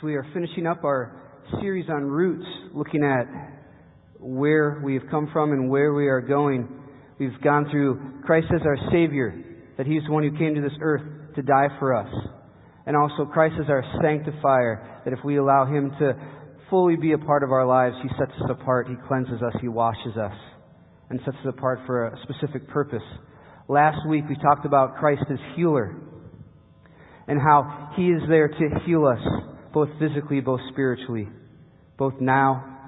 So we are finishing up our series on roots, looking at where we have come from and where we are going. We've gone through Christ as our Savior, that He's the one who came to this earth to die for us. And also Christ as our sanctifier, that if we allow Him to fully be a part of our lives, He sets us apart, He cleanses us, He washes us, and sets us apart for a specific purpose. Last week we talked about Christ as healer and how He is there to heal us both physically, both spiritually, both now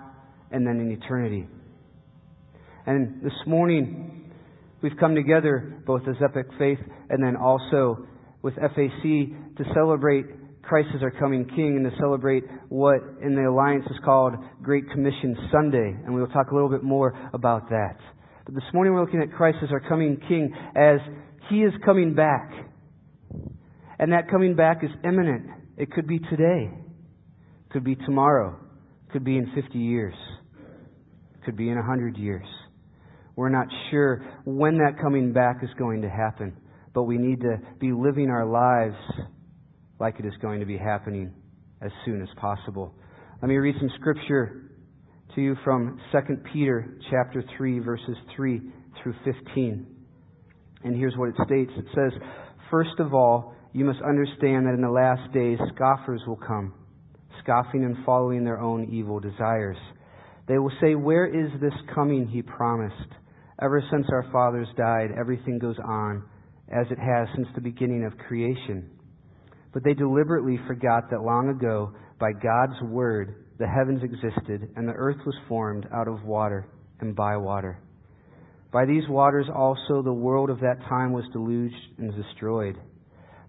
and then in eternity. And this morning, we've come together both as Epic Faith and then also with FAC to celebrate Christ as our coming King and to celebrate what in the Alliance is called Great Commission Sunday. And we will talk a little bit more about that. But this morning we're looking at Christ as our coming King as He is coming back. And that coming back is imminent. It could be today. It could be tomorrow. It could be in 50 years. It could be in 100 years. We're not sure when that coming back is going to happen, but we need to be living our lives like it is going to be happening as soon as possible. Let me read some scripture to you from 2 Peter chapter 3 verses 3 through 15. And here's what it states. It says, First of all, you must understand that in the last days scoffers will come, scoffing and following their own evil desires. They will say, Where is this coming he promised? Ever since our fathers died, everything goes on as it has since the beginning of creation. But they deliberately forgot that long ago, by God's word, the heavens existed, and the earth was formed out of water and by water. By these waters also the world of that time was deluged and destroyed.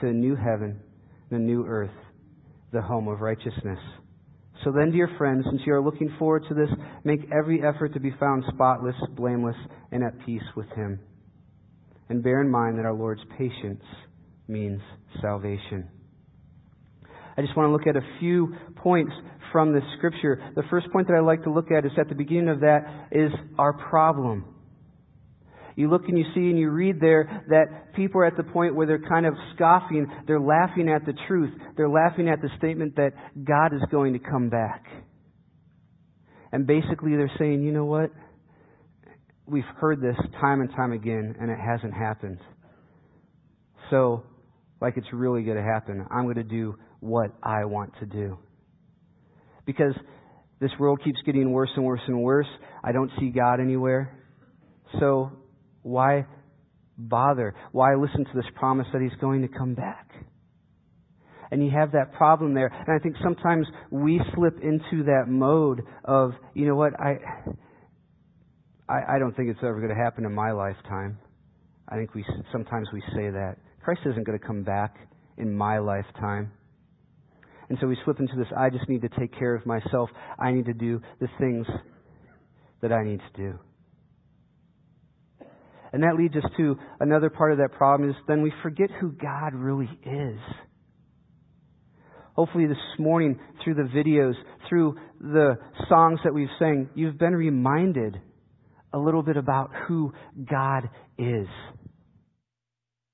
to a new heaven a new earth, the home of righteousness. So then, dear friends, since you are looking forward to this, make every effort to be found spotless, blameless, and at peace with him. And bear in mind that our Lord's patience means salvation. I just want to look at a few points from this scripture. The first point that I like to look at is at the beginning of that is our problem. You look and you see and you read there that people are at the point where they're kind of scoffing. They're laughing at the truth. They're laughing at the statement that God is going to come back. And basically they're saying, you know what? We've heard this time and time again and it hasn't happened. So, like it's really going to happen, I'm going to do what I want to do. Because this world keeps getting worse and worse and worse. I don't see God anywhere. So why bother? Why listen to this promise that He's going to come back? And you have that problem there. And I think sometimes we slip into that mode of, you know what, I, I, I don't think it's ever going to happen in my lifetime. I think we sometimes we say that. Christ isn't going to come back in my lifetime. And so we slip into this I just need to take care of myself. I need to do the things that I need to do. And that leads us to another part of that problem is then we forget who God really is. Hopefully this morning through the videos, through the songs that we've sang, you've been reminded a little bit about who God is.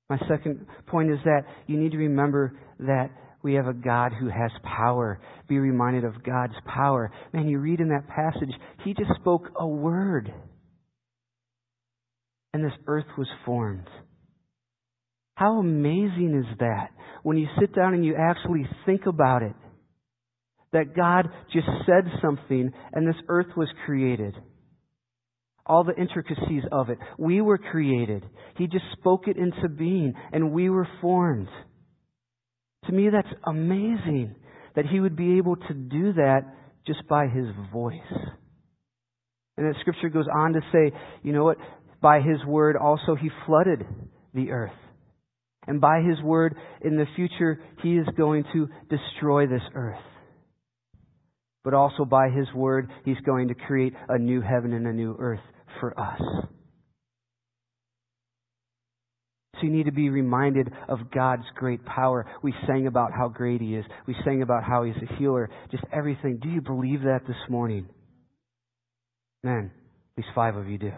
My second point is that you need to remember that we have a God who has power. Be reminded of God's power. Man, you read in that passage, He just spoke a word and this earth was formed. How amazing is that when you sit down and you actually think about it? That God just said something and this earth was created. All the intricacies of it. We were created. He just spoke it into being and we were formed. To me, that's amazing that He would be able to do that just by His voice. And that scripture goes on to say, you know what? By His word also He flooded the earth. And by His word, in the future, He is going to destroy this earth. But also by His word, He's going to create a new heaven and a new earth for us. So you need to be reminded of God's great power. We sang about how great He is. We sang about how He's a healer. Just everything. Do you believe that this morning? Man, at least five of you do.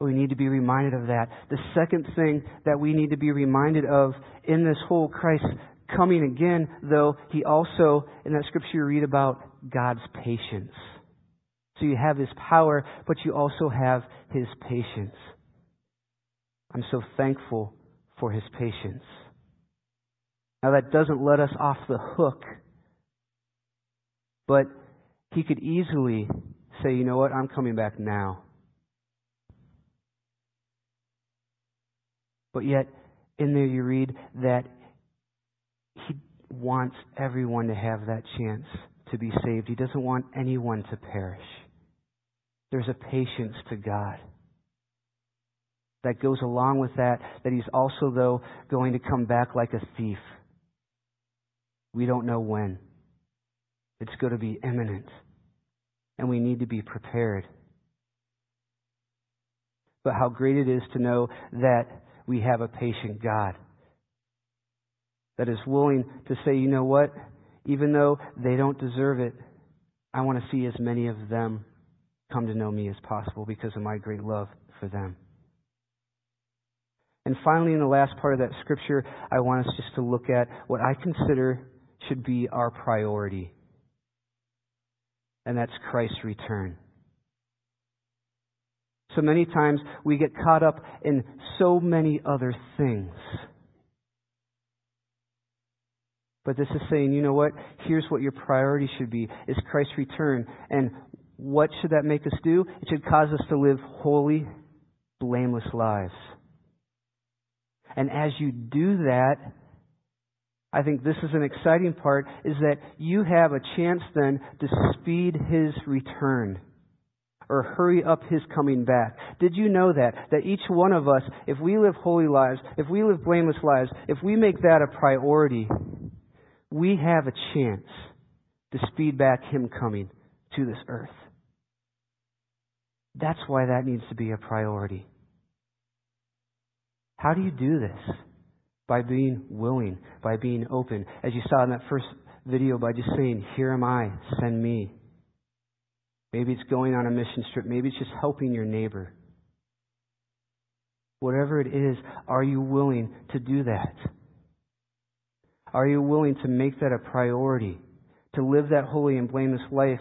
We need to be reminded of that. The second thing that we need to be reminded of in this whole Christ coming again, though, he also, in that scripture you read about God's patience. So you have his power, but you also have his patience. I'm so thankful for his patience. Now that doesn't let us off the hook, but he could easily say, you know what, I'm coming back now. But yet, in there you read that He wants everyone to have that chance to be saved. He doesn't want anyone to perish. There's a patience to God that goes along with that, that He's also, though, going to come back like a thief. We don't know when. It's going to be imminent. And we need to be prepared. But how great it is to know that we have a patient God that is willing to say, you know what? Even though they don't deserve it, I want to see as many of them come to know me as possible because of my great love for them. And finally, in the last part of that scripture, I want us just to look at what I consider should be our priority. And that's Christ's return. So many times we get caught up in so many other things. But this is saying, you know what? Here's what your priority should be is Christ's return. And what should that make us do? It should cause us to live holy, blameless lives. And as you do that, I think this is an exciting part, is that you have a chance then to speed his return or hurry up his coming back. Did you know that? That each one of us, if we live holy lives, if we live blameless lives, if we make that a priority, we have a chance to speed back him coming to this earth. That's why that needs to be a priority. How do you do this? By being willing, by being open. As you saw in that first video, by just saying, Here am I, send me. Maybe it's going on a mission trip. Maybe it's just helping your neighbor. Whatever it is, are you willing to do that? Are you willing to make that a priority? To live that holy and blameless life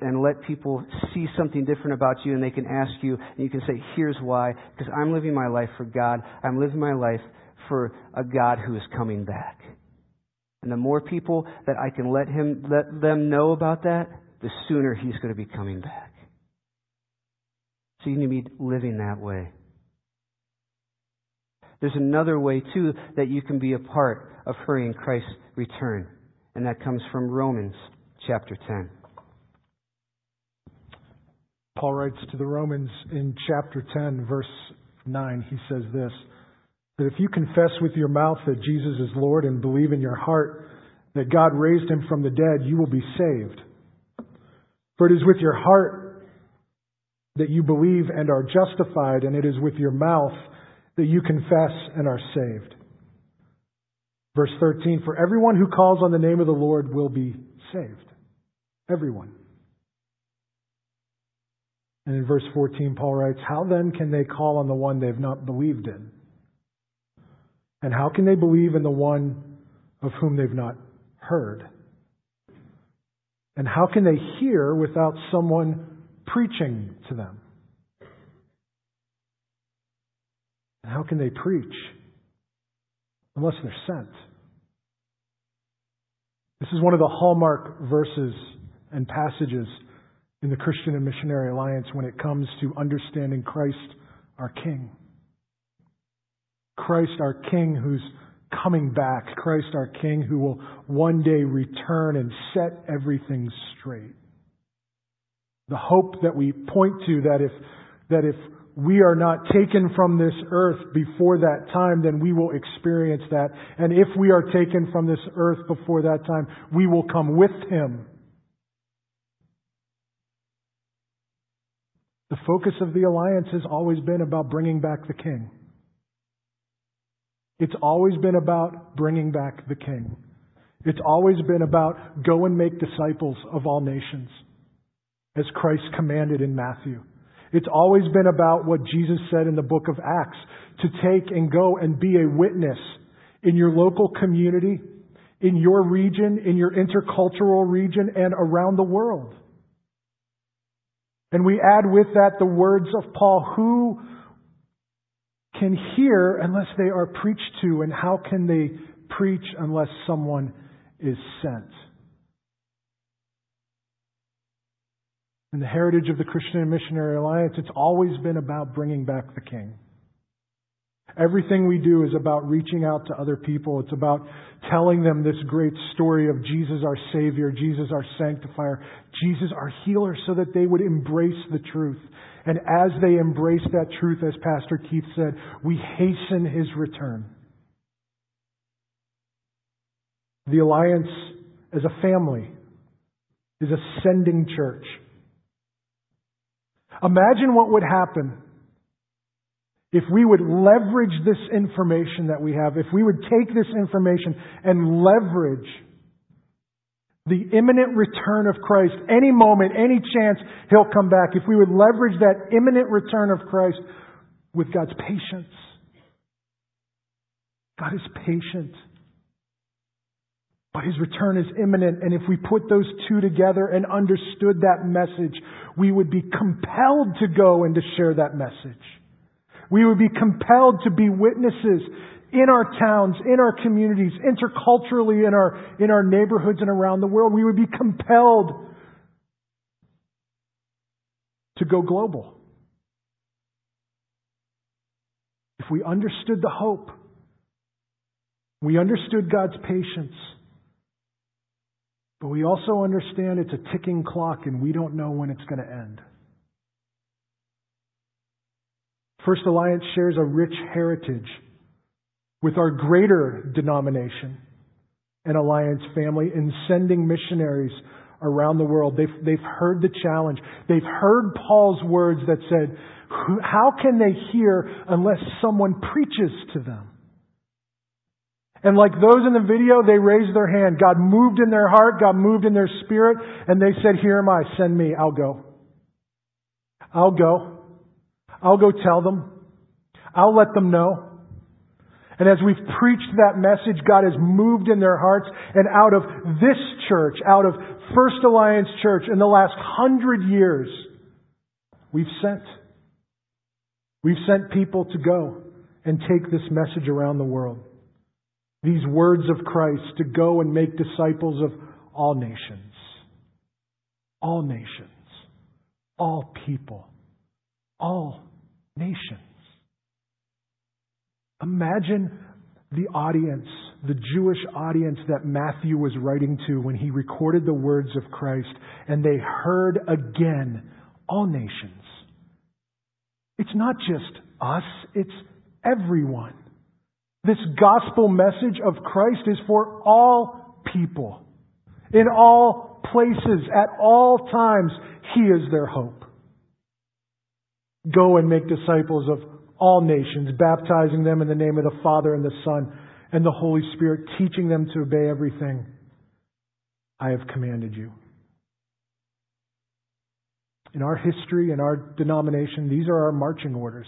and let people see something different about you and they can ask you and you can say, here's why. Because I'm living my life for God. I'm living my life for a God who is coming back. And the more people that I can let him, let them know about that, the sooner he's going to be coming back. So you need to be living that way. There's another way, too, that you can be a part of hurrying Christ's return, and that comes from Romans chapter 10. Paul writes to the Romans in chapter 10, verse 9, he says this that if you confess with your mouth that Jesus is Lord and believe in your heart that God raised him from the dead, you will be saved. For it is with your heart that you believe and are justified, and it is with your mouth that you confess and are saved. Verse 13 For everyone who calls on the name of the Lord will be saved. Everyone. And in verse 14, Paul writes, How then can they call on the one they've not believed in? And how can they believe in the one of whom they've not heard? And how can they hear without someone preaching to them? And how can they preach unless they're sent? This is one of the hallmark verses and passages in the Christian and Missionary Alliance when it comes to understanding Christ our King. Christ our King who's coming back. Christ our King who will one day return and set everything straight. The hope that we point to that if, that if we are not taken from this earth before that time, then we will experience that. And if we are taken from this earth before that time, we will come with Him. The focus of the alliance has always been about bringing back the King. It's always been about bringing back the King. It's always been about go and make disciples of all nations, as Christ commanded in Matthew. It's always been about what Jesus said in the book of Acts to take and go and be a witness in your local community, in your region, in your intercultural region, and around the world. And we add with that the words of Paul, who can hear unless they are preached to, and how can they preach unless someone is sent? In the heritage of the Christian Missionary Alliance, it's always been about bringing back the King. Everything we do is about reaching out to other people. It's about telling them this great story of Jesus our Savior, Jesus our Sanctifier, Jesus our Healer, so that they would embrace the truth. And as they embrace that truth, as Pastor Keith said, we hasten His return. The Alliance as a family is a sending church. Imagine what would happen if we would leverage this information that we have, if we would take this information and leverage the imminent return of Christ, any moment, any chance He'll come back, if we would leverage that imminent return of Christ with God's patience. God is patient. But his return is imminent, and if we put those two together and understood that message, we would be compelled to go and to share that message. We would be compelled to be witnesses in our towns, in our communities, interculturally in our, in our neighborhoods and around the world. We would be compelled to go global. If we understood the hope, we understood God's patience, but we also understand it's a ticking clock and we don't know when it's going to end. First Alliance shares a rich heritage with our greater denomination and Alliance family in sending missionaries around the world. They've, they've heard the challenge. They've heard Paul's words that said, How can they hear unless someone preaches to them? And like those in the video, they raised their hand. God moved in their heart, God moved in their spirit, and they said, Here am I, send me, I'll go. I'll go. I'll go tell them. I'll let them know. And as we've preached that message, God has moved in their hearts, and out of this church, out of First Alliance Church, in the last hundred years, we've sent. We've sent people to go and take this message around the world these words of Christ to go and make disciples of all nations. All nations. All people. All nations. Imagine the audience, the Jewish audience that Matthew was writing to when he recorded the words of Christ, and they heard again all nations. It's not just us, it's everyone. This gospel message of Christ is for all people. In all places, at all times, He is their hope. Go and make disciples of all nations, baptizing them in the name of the Father and the Son and the Holy Spirit, teaching them to obey everything I have commanded you. In our history, in our denomination, these are our marching orders.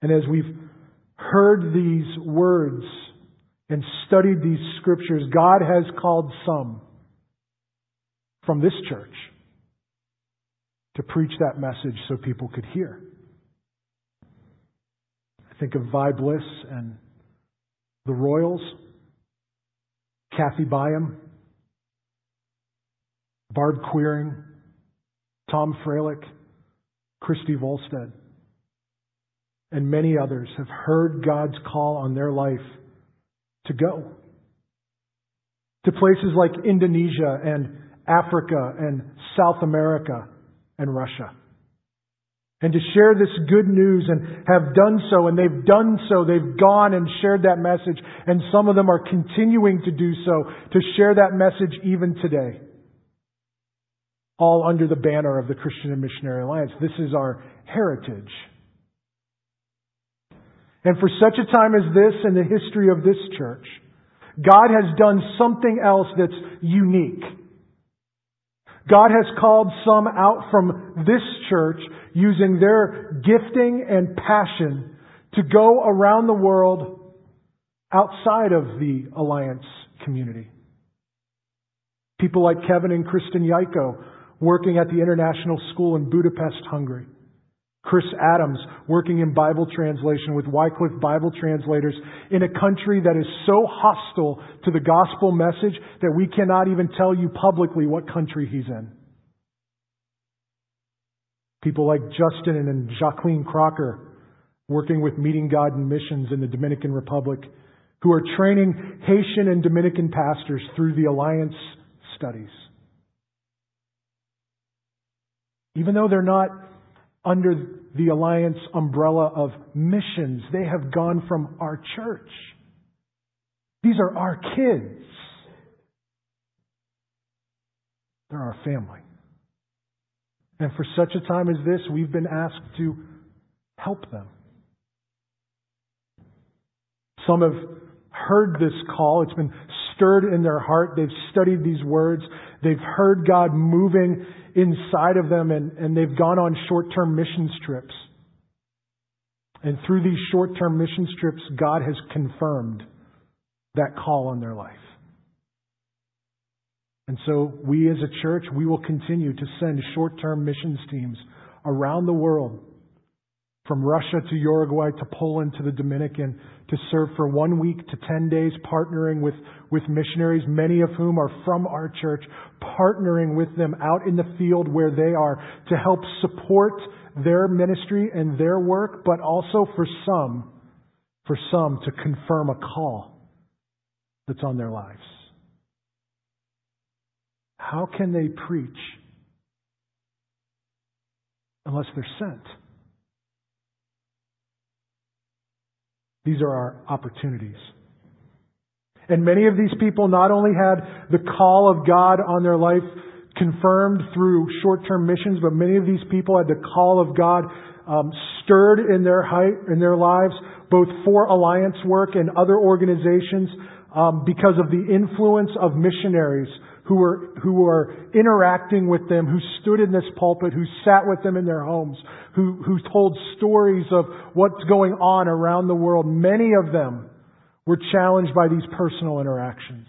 And as we've heard these words and studied these scriptures, God has called some from this church to preach that message so people could hear. I think of Vi Bliss and the Royals. Kathy Byam, Barb Queering, Tom Freilich, Christy Volstead, and many others have heard God's call on their life to go to places like Indonesia and Africa and South America and Russia. And to share this good news and have done so, and they've done so, they've gone and shared that message, and some of them are continuing to do so, to share that message even today. All under the banner of the Christian and Missionary Alliance. This is our heritage. And for such a time as this in the history of this church, God has done something else that's unique. God has called some out from this church using their gifting and passion to go around the world outside of the Alliance community. People like Kevin and Kristen Yaiko working at the International School in Budapest, Hungary. Chris Adams working in Bible translation with Wycliffe Bible translators in a country that is so hostile to the gospel message that we cannot even tell you publicly what country he's in. People like Justin and Jacqueline Crocker working with Meeting God in Missions in the Dominican Republic who are training Haitian and Dominican pastors through the Alliance studies. Even though they're not under the Alliance umbrella of missions. They have gone from our church. These are our kids. They're our family. And for such a time as this, we've been asked to help them. Some have heard this call. It's been stirred in their heart. They've studied these words. They've heard God moving inside of them and, and they've gone on short-term missions trips. And through these short-term missions trips, God has confirmed that call on their life. And so we as a church, we will continue to send short-term missions teams around the world from Russia to Uruguay to Poland to the Dominican to serve for one week to 10 days, partnering with, with missionaries, many of whom are from our church, partnering with them out in the field where they are to help support their ministry and their work, but also for some, for some to confirm a call that's on their lives. How can they preach unless they're sent? These are our opportunities. And many of these people not only had the call of God on their life confirmed through short-term missions, but many of these people had the call of God um, stirred in their height, in their lives, both for alliance work and other organizations, um, because of the influence of missionaries who were, who were interacting with them, who stood in this pulpit, who sat with them in their homes, who, who told stories of what's going on around the world. Many of them were challenged by these personal interactions.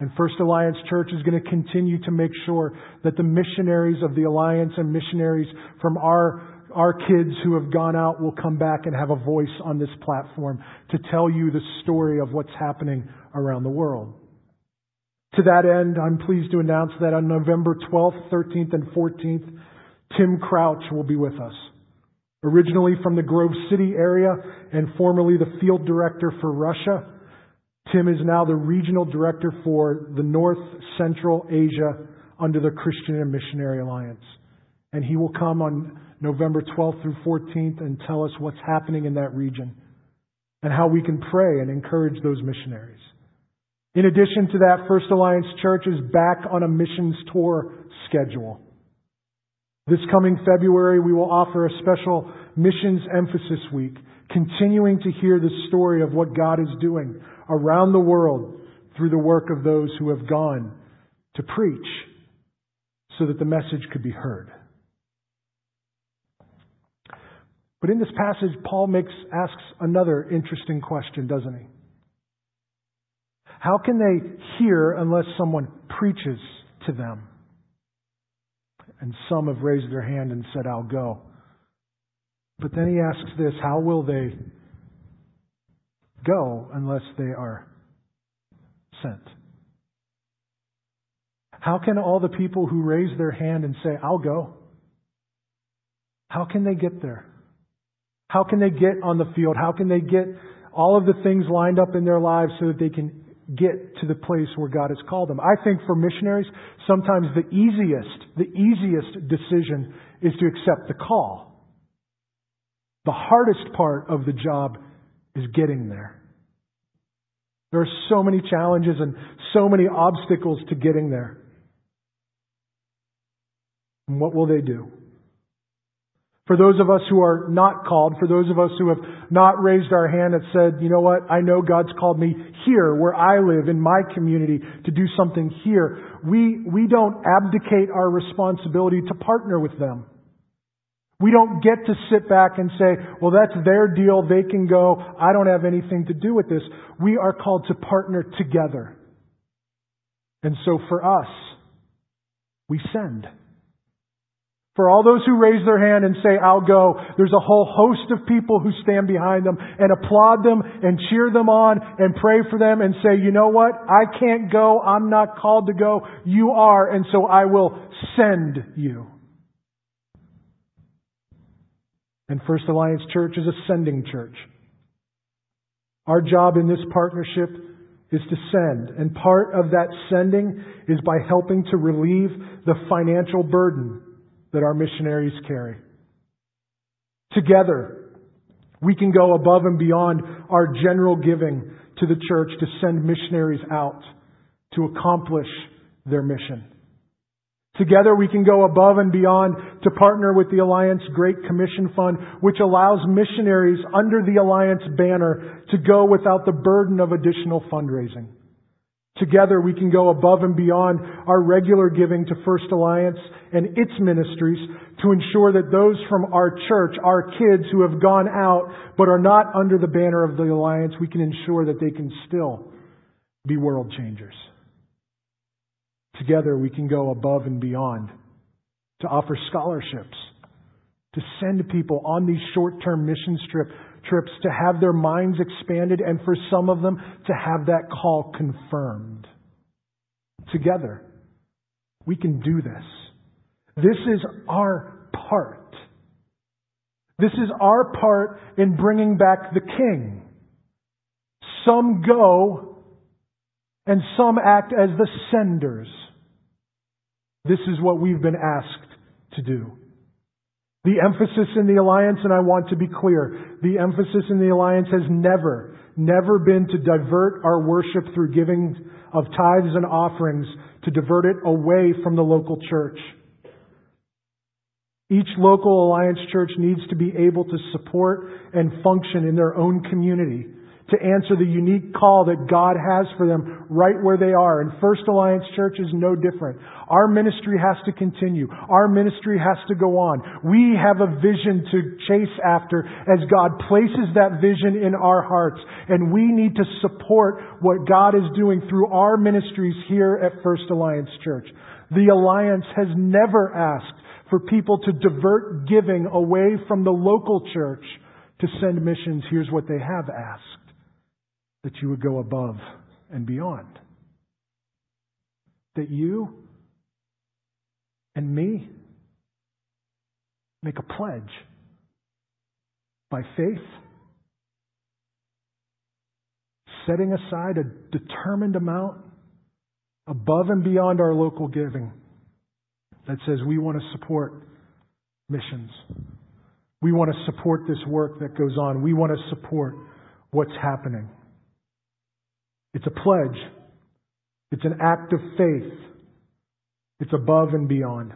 And First Alliance Church is going to continue to make sure that the missionaries of the Alliance and missionaries from our, our kids who have gone out will come back and have a voice on this platform to tell you the story of what's happening around the world. To that end, I'm pleased to announce that on November 12th, 13th, and 14th, Tim Crouch will be with us. Originally from the Grove City area and formerly the field director for Russia, Tim is now the regional director for the North Central Asia under the Christian and Missionary Alliance. And he will come on November 12th through 14th and tell us what's happening in that region and how we can pray and encourage those missionaries. In addition to that, First Alliance Church is back on a missions tour schedule. This coming February, we will offer a special missions emphasis week, continuing to hear the story of what God is doing around the world through the work of those who have gone to preach so that the message could be heard. But in this passage, Paul makes, asks another interesting question, doesn't he? How can they hear unless someone preaches to them? And some have raised their hand and said, I'll go. But then he asks this how will they go unless they are sent? How can all the people who raise their hand and say, I'll go, how can they get there? How can they get on the field? How can they get all of the things lined up in their lives so that they can get to the place where God has called them? I think for missionaries, sometimes the easiest, the easiest decision is to accept the call. The hardest part of the job is getting there. There are so many challenges and so many obstacles to getting there. And what will they do? For those of us who are not called, for those of us who have not raised our hand and said, you know what, I know God's called me here, where I live, in my community, to do something here, we, we don't abdicate our responsibility to partner with them. We don't get to sit back and say, well, that's their deal, they can go, I don't have anything to do with this. We are called to partner together. And so for us, we send. For all those who raise their hand and say, I'll go, there's a whole host of people who stand behind them and applaud them and cheer them on and pray for them and say, you know what? I can't go. I'm not called to go. You are. And so I will send you. And First Alliance Church is a sending church. Our job in this partnership is to send. And part of that sending is by helping to relieve the financial burden that our missionaries carry. Together, we can go above and beyond our general giving to the church to send missionaries out to accomplish their mission. Together we can go above and beyond to partner with the Alliance Great Commission Fund, which allows missionaries under the Alliance banner to go without the burden of additional fundraising. Together we can go above and beyond our regular giving to First Alliance and its ministries to ensure that those from our church, our kids who have gone out but are not under the banner of the Alliance, we can ensure that they can still be world changers. Together we can go above and beyond to offer scholarships, to send people on these short-term mission trips to have their minds expanded and for some of them to have that call confirmed. Together, we can do this. This is our part. This is our part in bringing back the king. Some go and some act as the senders. This is what we've been asked to do. The emphasis in the alliance, and I want to be clear, the emphasis in the alliance has never, never been to divert our worship through giving of tithes and offerings, to divert it away from the local church. Each local alliance church needs to be able to support and function in their own community to answer the unique call that God has for them right where they are. And First Alliance Church is no different. Our ministry has to continue. Our ministry has to go on. We have a vision to chase after as God places that vision in our hearts. And we need to support what God is doing through our ministries here at First Alliance Church. The Alliance has never asked for people to divert giving away from the local church to send missions. Here's what they have asked that you would go above and beyond. That you and me make a pledge by faith, setting aside a determined amount above and beyond our local giving that says we want to support missions. We want to support this work that goes on. We want to support what's happening. It's a pledge. It's an act of faith. It's above and beyond.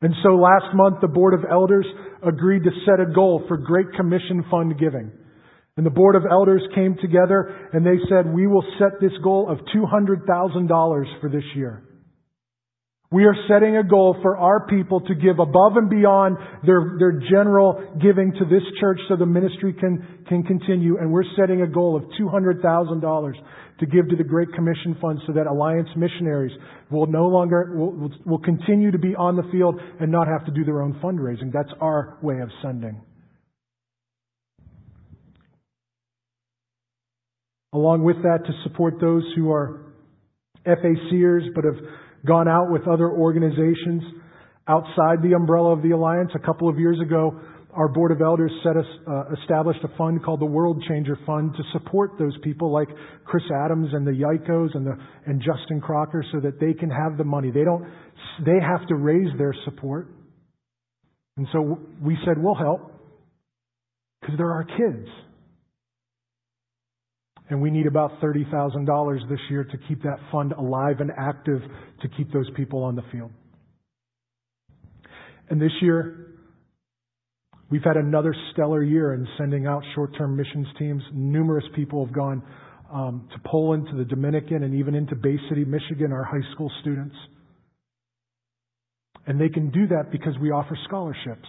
And so last month, the Board of Elders agreed to set a goal for Great Commission Fund giving. And the Board of Elders came together and they said, we will set this goal of $200,000 for this year. We are setting a goal for our people to give above and beyond their, their general giving to this church so the ministry can, can continue. And we're setting a goal of $200,000 to give to the Great Commission Fund so that Alliance missionaries will no longer, will, will continue to be on the field and not have to do their own fundraising. That's our way of sending. Along with that, to support those who are FACers but have gone out with other organizations outside the umbrella of the Alliance. A couple of years ago, our Board of Elders set us, uh, established a fund called the World Changer Fund to support those people like Chris Adams and the Yikos and, the, and Justin Crocker so that they can have the money. They don't, they have to raise their support. And so we said, we'll help because they're our kids. And we need about $30,000 this year to keep that fund alive and active to keep those people on the field. And this year, we've had another stellar year in sending out short-term missions teams. Numerous people have gone um, to Poland, to the Dominican, and even into Bay City, Michigan, our high school students. And they can do that because we offer scholarships.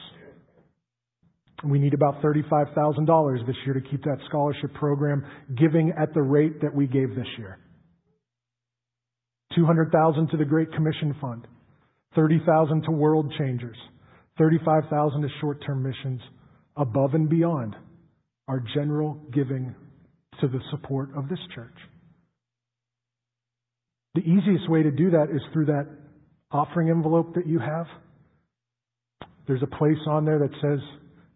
We need about $35,000 this year to keep that scholarship program giving at the rate that we gave this year. 200,000 to the Great Commission Fund, 30,000 to World Changers, 35,000 to short-term missions above and beyond our general giving to the support of this church. The easiest way to do that is through that offering envelope that you have. There's a place on there that says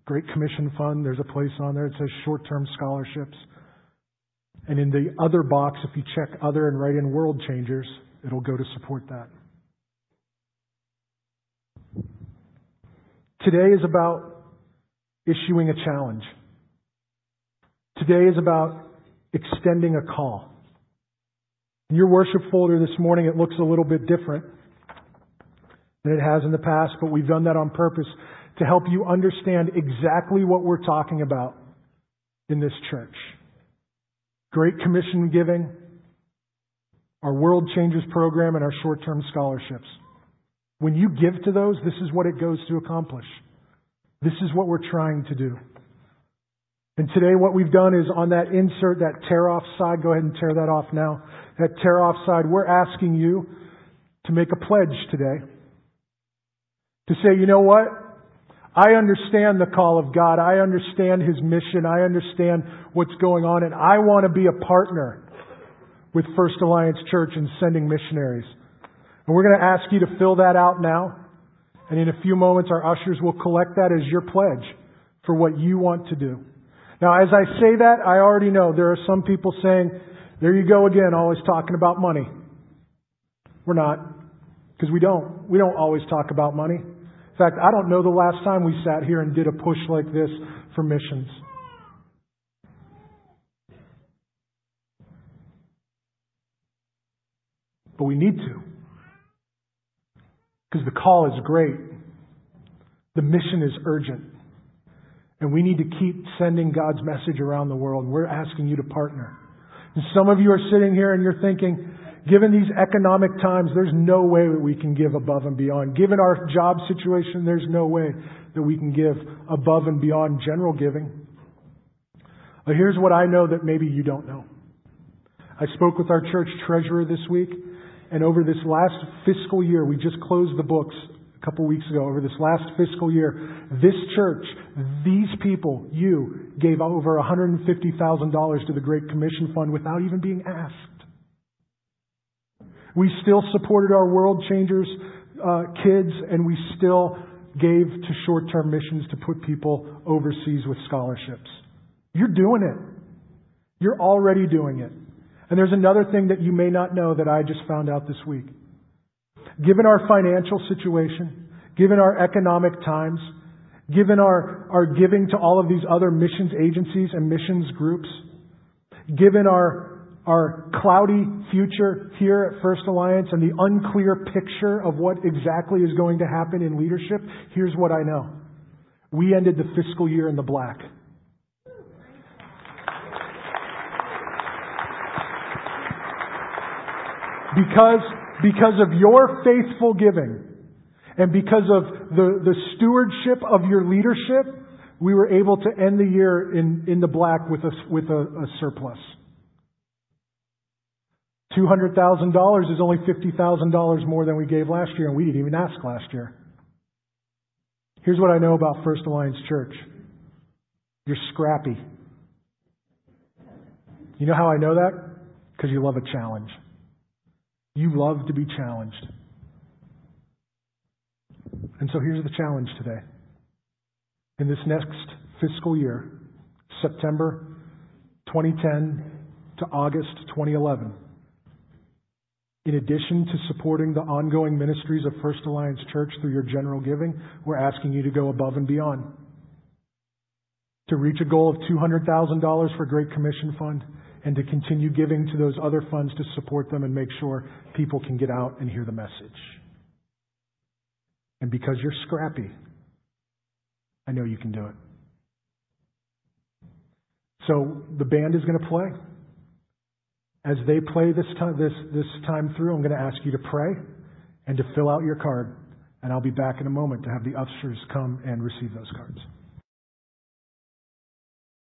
Great Commission Fund. There's a place on there that says short term scholarships. And in the other box, if you check other and write in World Changers, it'll go to support that. Today is about issuing a challenge. Today is about extending a call. In your worship folder this morning, it looks a little bit different than it has in the past, but we've done that on purpose to help you understand exactly what we're talking about in this church. Great Commission giving, our World Changers program, and our short term scholarships. When you give to those, this is what it goes to accomplish. This is what we're trying to do. And today what we've done is on that insert, that tear off side, go ahead and tear that off now. That tear off side, we're asking you to make a pledge today. To say, you know what? I understand the call of God. I understand His mission. I understand what's going on and I want to be a partner with First Alliance Church in sending missionaries. And we're going to ask you to fill that out now. And in a few moments, our ushers will collect that as your pledge for what you want to do. Now, as I say that, I already know there are some people saying, there you go again, always talking about money. We're not. Because we don't. We don't always talk about money. In fact, I don't know the last time we sat here and did a push like this for missions. But we need to. Because the call is great. The mission is urgent. And we need to keep sending God's message around the world. We're asking you to partner. And some of you are sitting here and you're thinking, Given these economic times, there's no way that we can give above and beyond. Given our job situation, there's no way that we can give above and beyond general giving. But here's what I know that maybe you don't know. I spoke with our church treasurer this week, and over this last fiscal year, we just closed the books a couple weeks ago. Over this last fiscal year, this church, these people, you, gave over $150,000 to the Great Commission Fund without even being asked. We still supported our World Changers uh, kids, and we still gave to short term missions to put people overseas with scholarships. You're doing it. You're already doing it. And there's another thing that you may not know that I just found out this week. Given our financial situation, given our economic times, given our, our giving to all of these other missions agencies and missions groups, given our our cloudy future here at First Alliance and the unclear picture of what exactly is going to happen in leadership, here's what I know. We ended the fiscal year in the black. Because, because of your faithful giving and because of the, the stewardship of your leadership, we were able to end the year in, in the black with a, with a, a surplus. $200,000 is only $50,000 more than we gave last year, and we didn't even ask last year. Here's what I know about First Alliance Church you're scrappy. You know how I know that? Because you love a challenge. You love to be challenged. And so here's the challenge today. In this next fiscal year, September 2010 to August 2011, in addition to supporting the ongoing ministries of First Alliance Church through your general giving, we're asking you to go above and beyond. To reach a goal of $200,000 for Great Commission Fund and to continue giving to those other funds to support them and make sure people can get out and hear the message. And because you're scrappy, I know you can do it. So the band is going to play. As they play this time, this, this time through, I'm going to ask you to pray and to fill out your card. And I'll be back in a moment to have the ushers come and receive those cards.